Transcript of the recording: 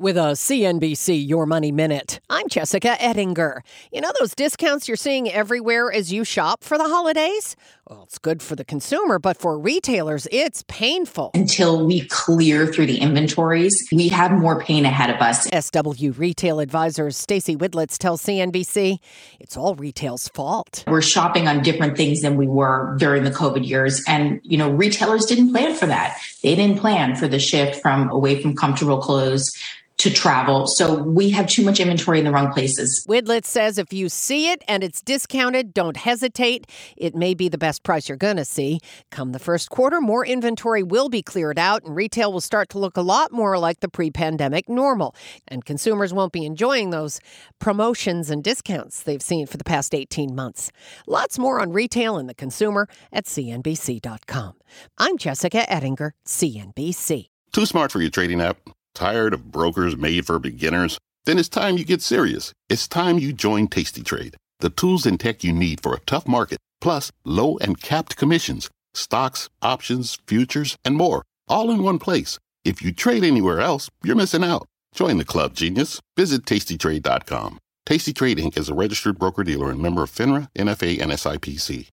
with a CNBC Your Money Minute. I'm Jessica Ettinger. You know those discounts you're seeing everywhere as you shop for the holidays? Well, it's good for the consumer, but for retailers, it's painful. Until we clear through the inventories, we have more pain ahead of us. SW Retail Advisors Stacy Widlitz tells CNBC it's all retail's fault. We're shopping on different things than we were during the COVID years. And, you know, retailers didn't plan for that. They didn't plan for the shift from away from comfortable clothes to travel. So we have too much inventory in the wrong places. Widlitz says if you see it and it's discounted, don't hesitate. It may be the best price you're going to see. Come the first quarter, more inventory will be cleared out and retail will start to look a lot more like the pre pandemic normal. And consumers won't be enjoying those promotions and discounts they've seen for the past 18 months. Lots more on retail and the consumer at CNBC.com. I'm Jessica Ettinger, CNBC. Too smart for your trading app? Tired of brokers made for beginners? Then it's time you get serious. It's time you join Tasty Trade, the tools and tech you need for a tough market, plus low and capped commissions, stocks, options, futures, and more, all in one place. If you trade anywhere else, you're missing out. Join the club, genius. Visit tastytrade.com. Tasty Trade Inc. is a registered broker dealer and member of FINRA, NFA, and SIPC.